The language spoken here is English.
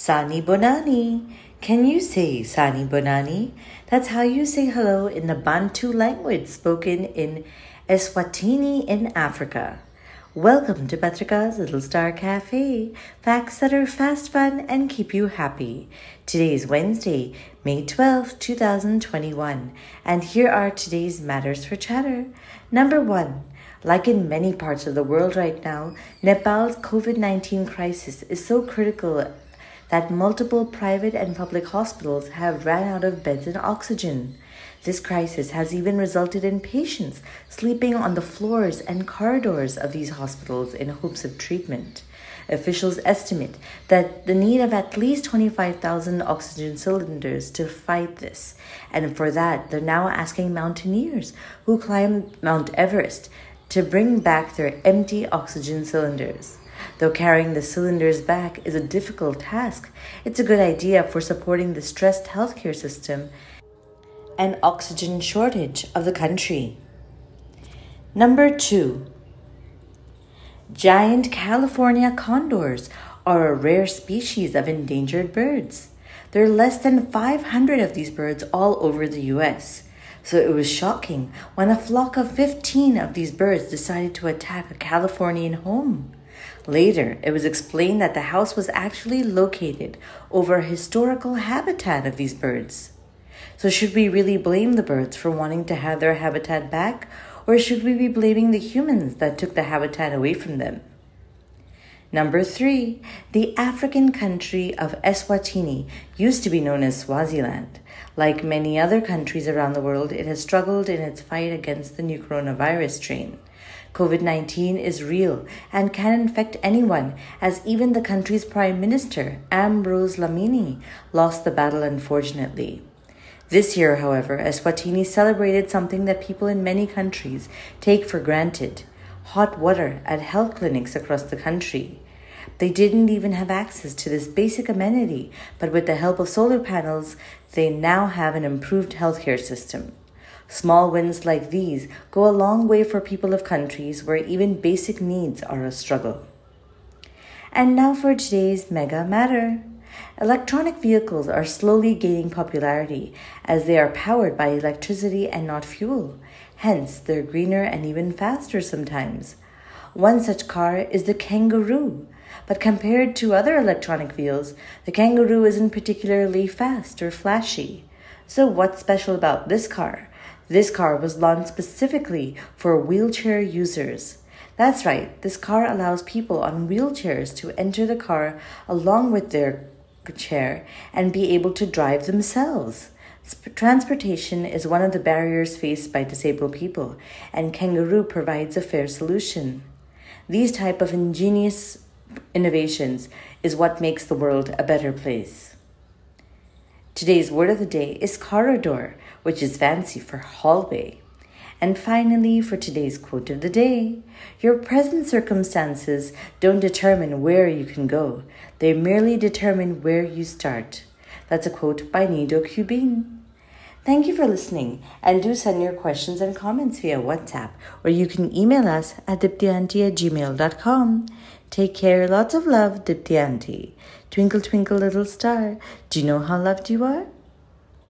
Sani Bonani. Can you say Sani Bonani? That's how you say hello in the Bantu language spoken in Eswatini in Africa. Welcome to Patrika's Little Star Cafe. Facts that are fast, fun, and keep you happy. Today is Wednesday, May 12, 2021, and here are today's matters for chatter. Number one, like in many parts of the world right now, Nepal's COVID 19 crisis is so critical that multiple private and public hospitals have ran out of beds and oxygen. This crisis has even resulted in patients sleeping on the floors and corridors of these hospitals in hopes of treatment. Officials estimate that the need of at least 25,000 oxygen cylinders to fight this, and for that, they're now asking mountaineers who climb Mount Everest to bring back their empty oxygen cylinders. Though carrying the cylinders back is a difficult task, it's a good idea for supporting the stressed healthcare system and oxygen shortage of the country. Number two, giant California condors are a rare species of endangered birds. There are less than 500 of these birds all over the US. So it was shocking when a flock of 15 of these birds decided to attack a Californian home. Later, it was explained that the house was actually located over a historical habitat of these birds. So, should we really blame the birds for wanting to have their habitat back, or should we be blaming the humans that took the habitat away from them? Number three, the African country of Eswatini used to be known as Swaziland. Like many other countries around the world, it has struggled in its fight against the new coronavirus strain. COVID 19 is real and can infect anyone, as even the country's Prime Minister, Ambrose Dlamini, lost the battle unfortunately. This year, however, Eswatini celebrated something that people in many countries take for granted hot water at health clinics across the country. They didn't even have access to this basic amenity, but with the help of solar panels, they now have an improved healthcare system. Small wins like these go a long way for people of countries where even basic needs are a struggle. And now for today's Mega Matter. Electronic vehicles are slowly gaining popularity as they are powered by electricity and not fuel. Hence, they're greener and even faster sometimes. One such car is the Kangaroo. But compared to other electronic wheels, the Kangaroo isn't particularly fast or flashy. So, what's special about this car? This car was launched specifically for wheelchair users. That's right, this car allows people on wheelchairs to enter the car along with their chair and be able to drive themselves. Transportation is one of the barriers faced by disabled people, and Kangaroo provides a fair solution. These type of ingenious innovations is what makes the world a better place. Today's word of the day is corridor, which is fancy for hallway. And finally, for today's quote of the day, your present circumstances don't determine where you can go, they merely determine where you start. That's a quote by Nido Qubein. Thank you for listening, and do send your questions and comments via WhatsApp, or you can email us at diptyanti at gmail.com. Take care, lots of love, Dipti Auntie. Twinkle, twinkle, little star, do you know how loved you are?